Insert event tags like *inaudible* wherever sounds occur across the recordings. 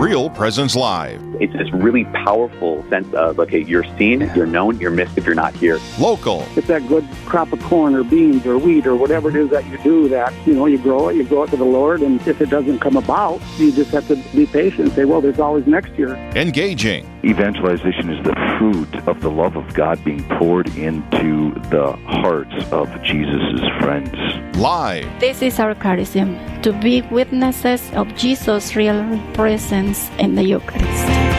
Real Presence Live. It's this really powerful sense of, okay, you're seen, you're known, you're missed if you're not here. Local. It's that good crop of corn or beans or wheat or whatever it is that you do that, you know, you grow it, you grow it to the Lord, and if it doesn't come about, you just have to be patient and say, well, there's always next year. Engaging. Evangelization is the fruit of the love of God being poured into the hearts of Jesus' friends. Live. This is our charism to be witnesses of Jesus' real presence in the Eucharist.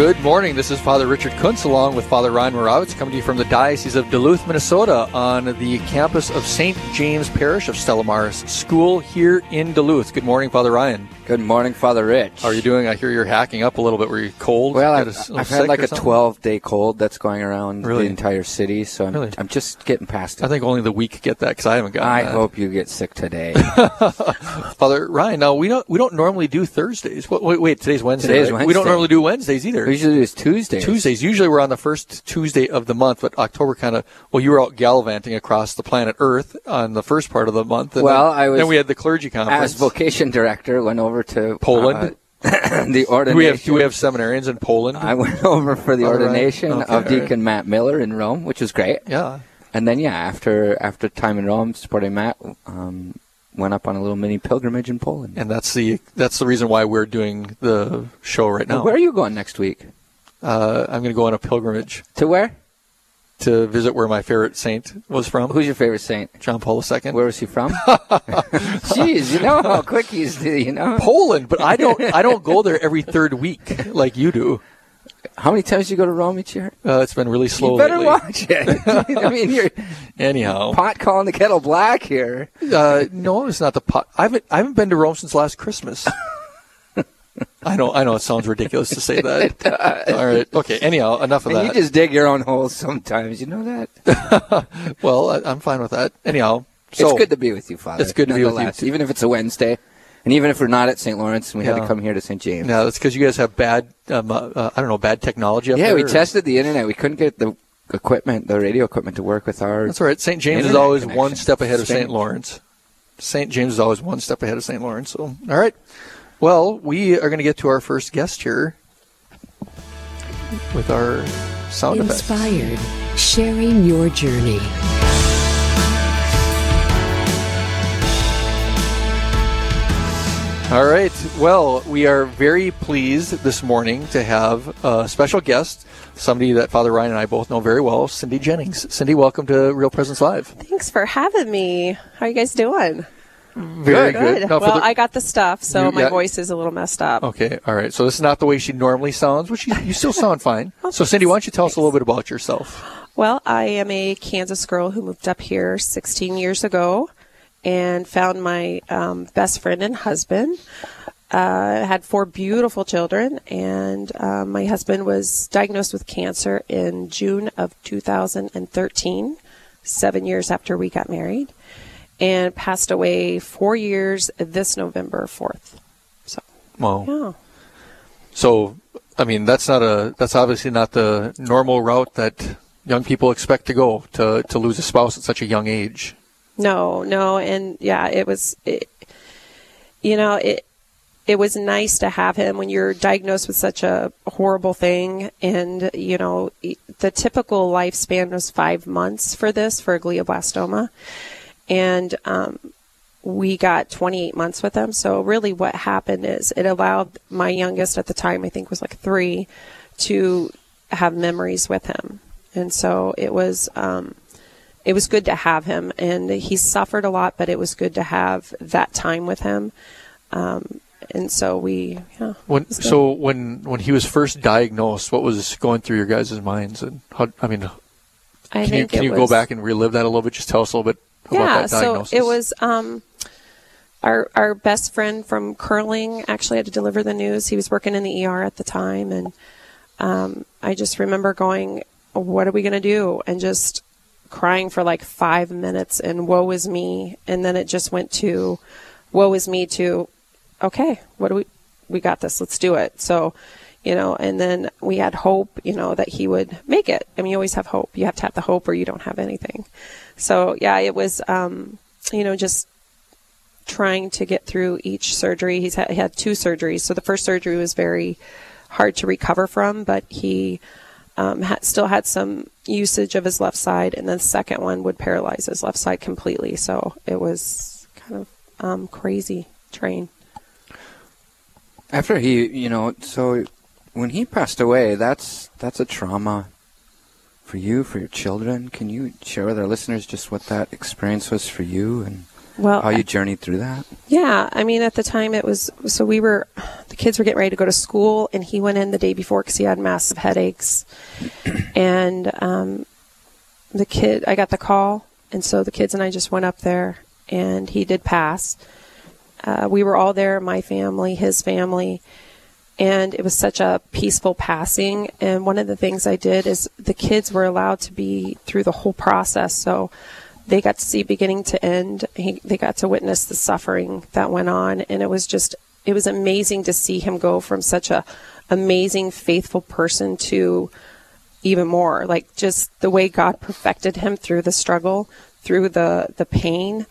Good morning. This is Father Richard Kunz along with Father Ryan Moravitz coming to you from the Diocese of Duluth, Minnesota on the campus of St. James Parish of Stella Maris School here in Duluth. Good morning, Father Ryan. Good morning, Father Rich. How are you doing? I hear you're hacking up a little bit. Were you cold? Well, I've, a- I've had like a 12 day cold that's going around Really? the entire city, so I'm, Really? I'm just getting past it. I think only the weak get that because I haven't gotten I that. hope you get sick today. *laughs* Father Ryan, now we don't we don't normally do Thursdays. Wait, wait, today's Wednesday. Today's right? We don't normally do Wednesdays either. Usually is Tuesdays. Tuesdays. Usually we're on the first Tuesday of the month, but October kind of, well, you were out gallivanting across the planet Earth on the first part of the month. And Well, then, I was- Then we had the clergy conference. As vocation director, went over to Poland? uh, *coughs* the ordination. do we have do we have seminarians in Poland? I went *laughs* over for the All right. ordination Okay, of all right. Deacon Matt Miller in Rome, which was great. yeah. And then, yeah, after after time in Rome, supporting Matt, um, went up on a little mini pilgrimage in Poland. And that's the that's the reason why we're doing the show right now. Where are you going next week? Uh, I'm going to go on a pilgrimage To where? to visit where my favorite saint was from, Who's your favorite saint? John Paul II. Where was he from? *laughs* Jeez, you know how quick he's, you know. Poland, but I don't I don't go there every third week like you do. How many times do you go to Rome each year? Uh, it's been really slow you better lately. watch it. *laughs* *laughs* I mean, you're Anyhow, pot calling the kettle black here. Uh, no, it's not the pot. I haven't. I haven't been to Rome since last Christmas. *laughs* I know. I know. It sounds ridiculous to say that. All right. Okay. Anyhow, enough of And that. you just dig your own holes sometimes. You know that? well, I, I'm fine with that. Anyhow, so it's good to be with you, Father. It's good to be with you, too. Even if it's a Wednesday, and even if we're not at St. Lawrence and we had to come here to St. James. yeah, that's because you guys have bad. Um, uh, I don't know, bad technology up yeah, there. we or- tested the internet. We couldn't get the equipment, the radio equipment, to work with our. That's all right. St. James is Internet always one step ahead of Strange. St. Lawrence. St. James is always one step ahead of St. Lawrence. So, all right. Well, we are going to get to our first guest here with our sound effects. Inspired, sharing your journey. All right. Well, we are very pleased this morning to have a special guest, somebody that Father Ryan and I both know very well, Cindy Jennings. Cindy, welcome to Real Presence Live. Thanks for having me. How are you guys doing? Very good. For well, the- I got the stuff, so my voice is a little messed up. Okay. All right. So this is not the way she normally sounds, which you, you still sound fine. *laughs* Oh, So, Cindy, why don't you tell us a little bit about yourself? Well, I am a Kansas girl who moved up here 16 years ago and found my um, best friend and husband. Uh, had four beautiful children, and um, my husband was diagnosed with cancer in June of 2013, seven years after we got married, and passed away four years this November 4th. So, Well, yeah. so I mean, that's not a that's obviously not the normal route that young people expect to go to to lose a spouse at such a young age. No, no, and yeah, it was, it, you know, it it was nice to have him when you're diagnosed with such a horrible thing, and you know, the typical lifespan was five months for this for glioblastoma, and um, we got 28 months with him. So really, what happened is it allowed my youngest at the time, I think, was like three, to have memories with him, and so it was. Um, it was good to have him, and he suffered a lot, but it was good to have that time with him. Um, and so we, yeah. When was so when when he was first diagnosed, what was going through your guys' minds, and how? I mean, I can you can you go back and relive that a little bit? Just tell us a little bit about yeah, that so it was um, our our best friend from curling actually had to deliver the news. He was working in the ER at the time, and um, I just remember going, "What are we going to do?" and just crying for like five minutes, and woe is me. And then it just went to, woe is me to, okay, what do we, we got this, let's do it. So, you know, and then we had hope, you know, that he would make it. I mean, you always have hope. You have to have the hope or you don't have anything. So, yeah, it was, um, you know, just trying to get through each surgery. He's had, he had two surgeries. So the first surgery was very hard to recover from, but he um, still had some usage of his left side, and the second one would paralyze his left side completely. So it was kind of um, crazy train. After he, you know, so when he passed away, that's that's a trauma for you, for your children. Can you share with our listeners just what that experience was for you and Well, how you journeyed through that? Yeah, I mean, at the time it was so we were, the kids were getting ready to go to school, and he went in the day before because he had massive headaches, and um, the kid, I got the call, and so the kids and I just went up there, and he did pass. Uh, we were all there, my family, his family, and it was such a peaceful passing. And one of the things I did is the kids were allowed to be through the whole process, so they got to see beginning to end. He, they got to witness the suffering that went on, and it was just it was amazing to see him go from such a amazing, faithful person to even more like just the way God perfected him through the struggle, through the the pain.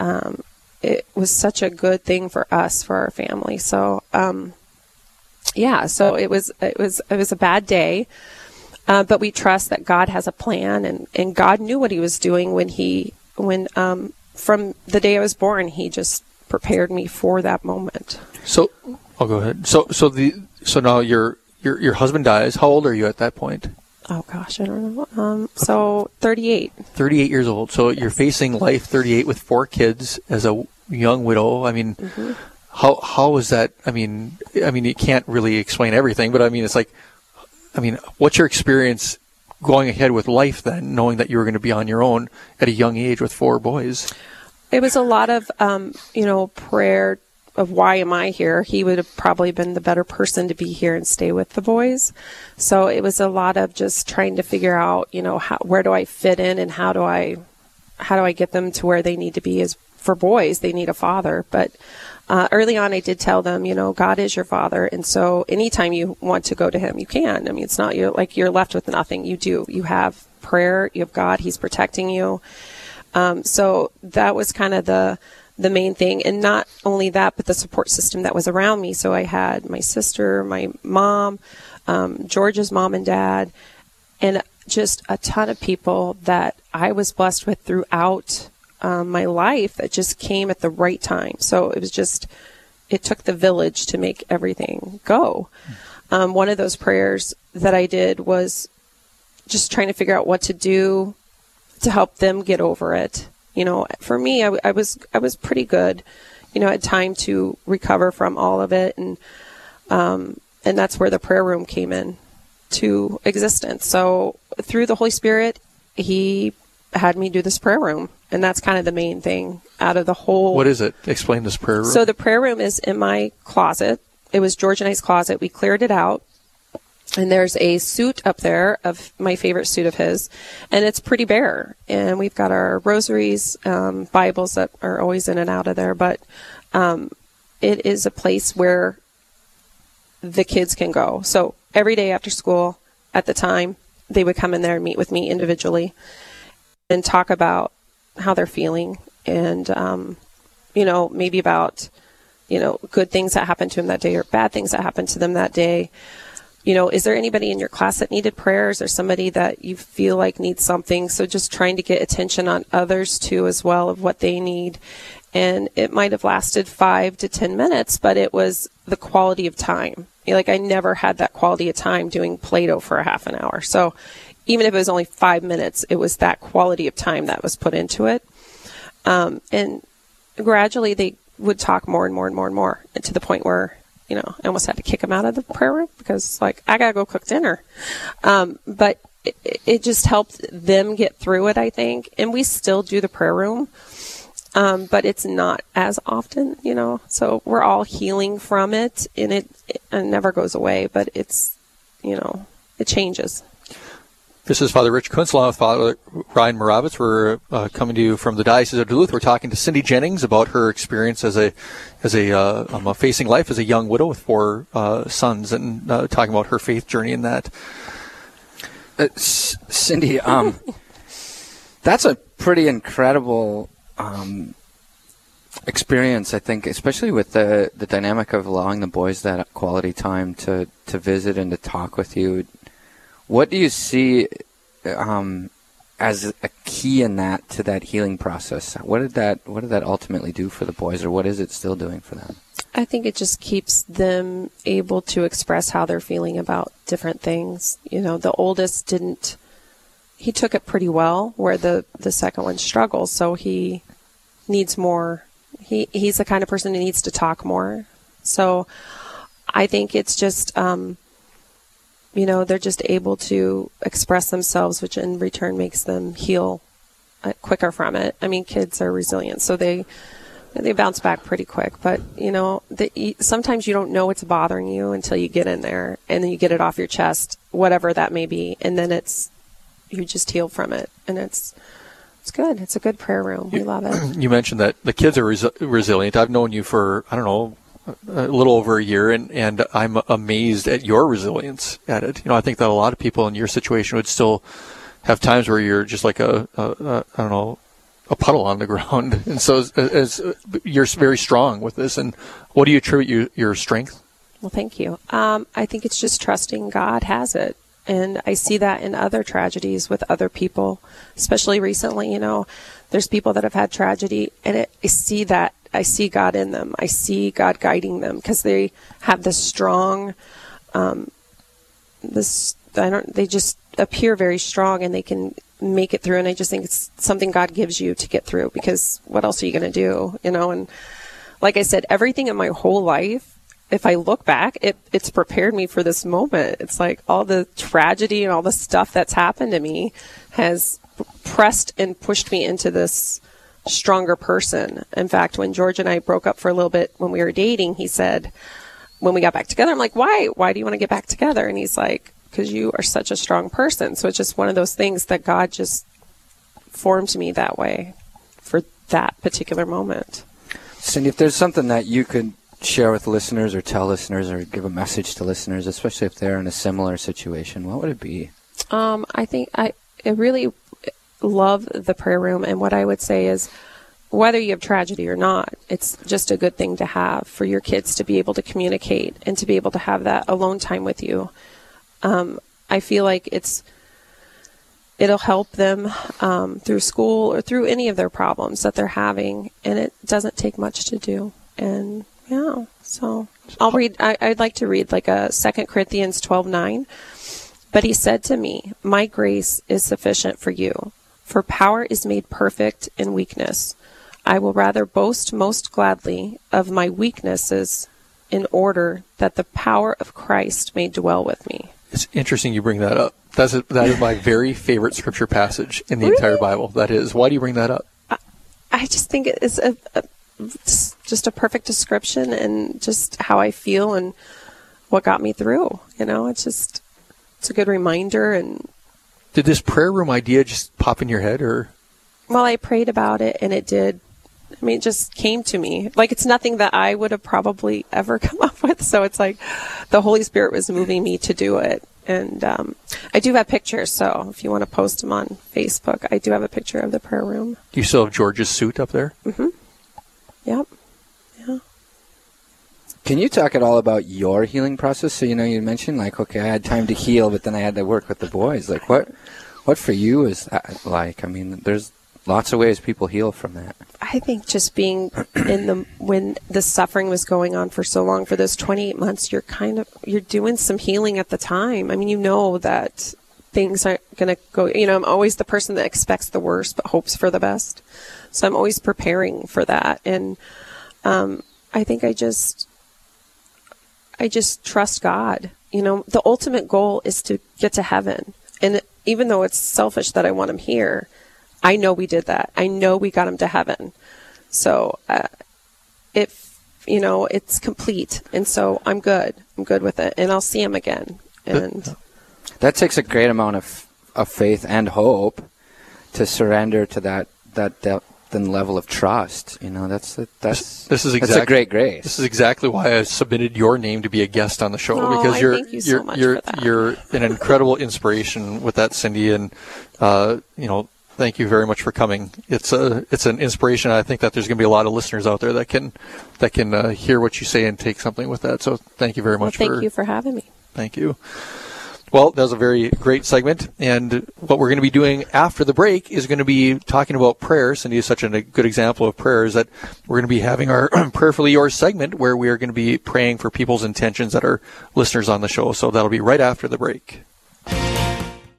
Um, it was such a good thing for us, for our family. So, um, yeah, so it was it was it was a bad day. Uh, but we trust that God has a plan, and, and God knew what He was doing when He when um, from the day I was born, He just prepared me for that moment. So, I'll go ahead. So, so the so now your your your husband dies. How old are you at that point? Oh gosh, I don't know. Um, so thirty eight. 38 years old. So you're facing life 38 with four kids as a young widow. I mean, Mm-hmm. how how is that? I mean, I mean you can't really explain everything, but I mean it's like I mean, what's your experience going ahead with life then, knowing that you were going to be on your own at a young age with four boys? It was a lot of um, you know prayer of why am I here? He would have probably been the better person to be here and stay with the boys. So it was a lot of just trying to figure out, you know, how, where do I fit in and how do I how do I get them to where they need to be as for boys, they need a father, but uh, early on, I did tell them, you know, God is your father, and so anytime you want to go to Him, you can. I mean, it's not you're like you're left with nothing. You do. You have prayer. You have God. He's protecting you. Um, so that was kind of the the main thing, and not only that, but the support system that was around me. So I had my sister, my mom, um, George's mom and dad, and just a ton of people that I was blessed with throughout um, my life that just came at the right time. So it was just, it took the village to make everything go. Um, one of those prayers that I did was just trying to figure out what to do to help them get over it. You know, for me, I was I was pretty good. You know, had time to recover from all of it, and um, and that's where the prayer room came in to existence. So through the Holy Spirit, He had me do this prayer room, and that's kind of the main thing out of the whole. What is it? Explain this prayer room. So the prayer room is in my closet. It was George and I's closet. We cleared it out. And there's a suit up there of my favorite suit of his, and it's pretty bare. And we've got our rosaries, um, Bibles that are always in and out of there. But um, it is a place where the kids can go. So every day after school, at the time, they would come in there and meet with me individually and talk about how they're feeling and, um, you know, maybe about, you know, good things that happened to them that day or bad things that happened to them that day. You know, is there anybody in your class that needed prayers or somebody that you feel like needs something? So just trying to get attention on others too, as well, of what they need. And it might have lasted five to 10 minutes, but it was the quality of time. Like I never had that quality of time doing Play Doh for a half an hour. So even if it was only five minutes, it was that quality of time that was put into it. Um, and gradually they would talk more and more and more and more and to the point where, you know, I almost had to kick them out of the prayer room because like, I gotta go cook dinner. Um, but it, it just helped them get through it, I think. And we still do the prayer room. Um, but it's not as often, you know, so we're all healing from it and it, it never goes away, but it's, you know, it changes. This is Father Rich Kunz along with Father Ryan Moravitz. We're uh, coming to you from the Diocese of Duluth. We're talking to Cindy Jennings about her experience as a as a uh, um, facing life as a young widow with four uh, sons, and uh, talking about her faith journey in that. Uh, Cindy, um, *laughs* that's a pretty incredible um, experience, I think, especially with the the dynamic of allowing the boys that quality time to to visit and to talk with you. What do you see um, as a key in that to that healing process? What did that What did that ultimately do for the boys, or what is it still doing for them? I think it just keeps them able to express how they're feeling about different things. You know, the oldest didn't. He took it pretty well, where the the second one struggles. So he needs more. He he's the kind of person who needs to talk more. So I think it's just. Um, you know, they're just able to express themselves, which in return makes them heal uh, quicker from it. I mean, kids are resilient, so they they bounce back pretty quick. But you know, the, sometimes you don't know what's bothering you until you get in there, and then you get it off your chest, whatever that may be, and then it's you just heal from it, and it's it's good. It's a good prayer room. We love it. *clears throat* You mentioned that the kids are resi- resilient. I've known you for I don't know a little over a year, and, and I'm amazed at your resilience at it. You know, I think that a lot of people in your situation would still have times where you're just like a, a, a I don't know a puddle on the ground, *laughs* and so as, as, you're very strong with this. And what do you attribute your, your strength? Well, thank you. Um, I think it's just trusting God has it. And I see that in other tragedies with other people, especially recently. You know, there's people that have had tragedy, and it, I see that I see God in them. I see God guiding them because they have this strong, um, this I don't. They just appear very strong, and they can make it through. And I just think it's something God gives you to get through because what else are you going to do? You know, and like I said, everything in my whole life. If I look back, it, it's prepared me for this moment. It's like all the tragedy and all the stuff that's happened to me has pressed and pushed me into this stronger person. In fact, when George and I broke up for a little bit when we were dating, he said, when we got back together, I'm like, why? Why do you want to get back together? And he's like, because you are such a strong person. So it's just one of those things that God just formed me that way for that particular moment. Cindy, if there's something that you could share with listeners or tell listeners or give a message to listeners, especially if they're in a similar situation, what would it be? Um, I think I, it really love the prayer room. And what I would say is, whether you have tragedy or not, it's just a good thing to have for your kids to be able to communicate and to be able to have that alone time with you. Um, I feel like it's it'll help them um, through school or through any of their problems that they're having, and it doesn't take much to do. And yeah, so I'll read. I, would like to read like a Second Corinthians twelve nine. But he said to me, "My grace is sufficient for you, for power is made perfect in weakness. I will rather boast most gladly of my weaknesses, in order that the power of Christ may dwell with me." It's interesting you bring that up. That's a, that is my *laughs* very favorite scripture passage in the really? entire Bible. That is. Why do you bring that up? I, I just think it is a, a just a perfect description and just how I feel and what got me through. You know, it's just it's a good reminder. And did this prayer room idea just pop in your head, or? Well, I prayed about it, and it did. I mean, it just came to me. Like it's nothing that I would have probably ever *laughs* come up with. So it's like the Holy Spirit was moving me to do it. And um, I do have pictures, so if you want to post them on Facebook, I do have a picture of the prayer room. Do you still have George's suit up there? Mm-hmm. Yep. Can you talk at all about your healing process? So you know, you mentioned like, okay, I had time to heal, but then I had to work with the boys. Like, what, what for you is that like? I mean, there's lots of ways people heal from that. I think just being in the when the suffering was going on for so long for those 28 months, you're kind of you're doing some healing at the time. I mean, you know that things aren't going to go. You know, I'm always the person that expects the worst but hopes for the best. So I'm always preparing for that, and um, I think I just I just trust God. You know, the ultimate goal is to get to heaven, and even though it's selfish that I want him here I know we did that. I know we got him to heaven. So, uh, if, you know, it's complete. And so I'm good. I'm good with it. And I'll see him again. And that takes a great amount of, of faith and hope to surrender to that, that depth and level of trust. You know, that's, that's, this is exactly, that's a great grace. This is exactly why I submitted your name to be a guest on the show oh, because you're, you you're, so you're, you're an incredible inspiration with that, Cindy. And, uh, you know, thank you very much for coming. It's a it's an inspiration. I think that there's going to be a lot of listeners out there that can that can uh, hear what you say and take something with that. So thank you very Well, much. thank for, you for having me. Thank you. Well, that was a very great segment. And what we're going to be doing after the break is going to be talking about prayer. Cindy is such a good example of prayers that we're going to be having our *clears throat* Prayerfully Yours segment where we are going to be praying for people's intentions that are listeners on the show. So that'll be right after the break.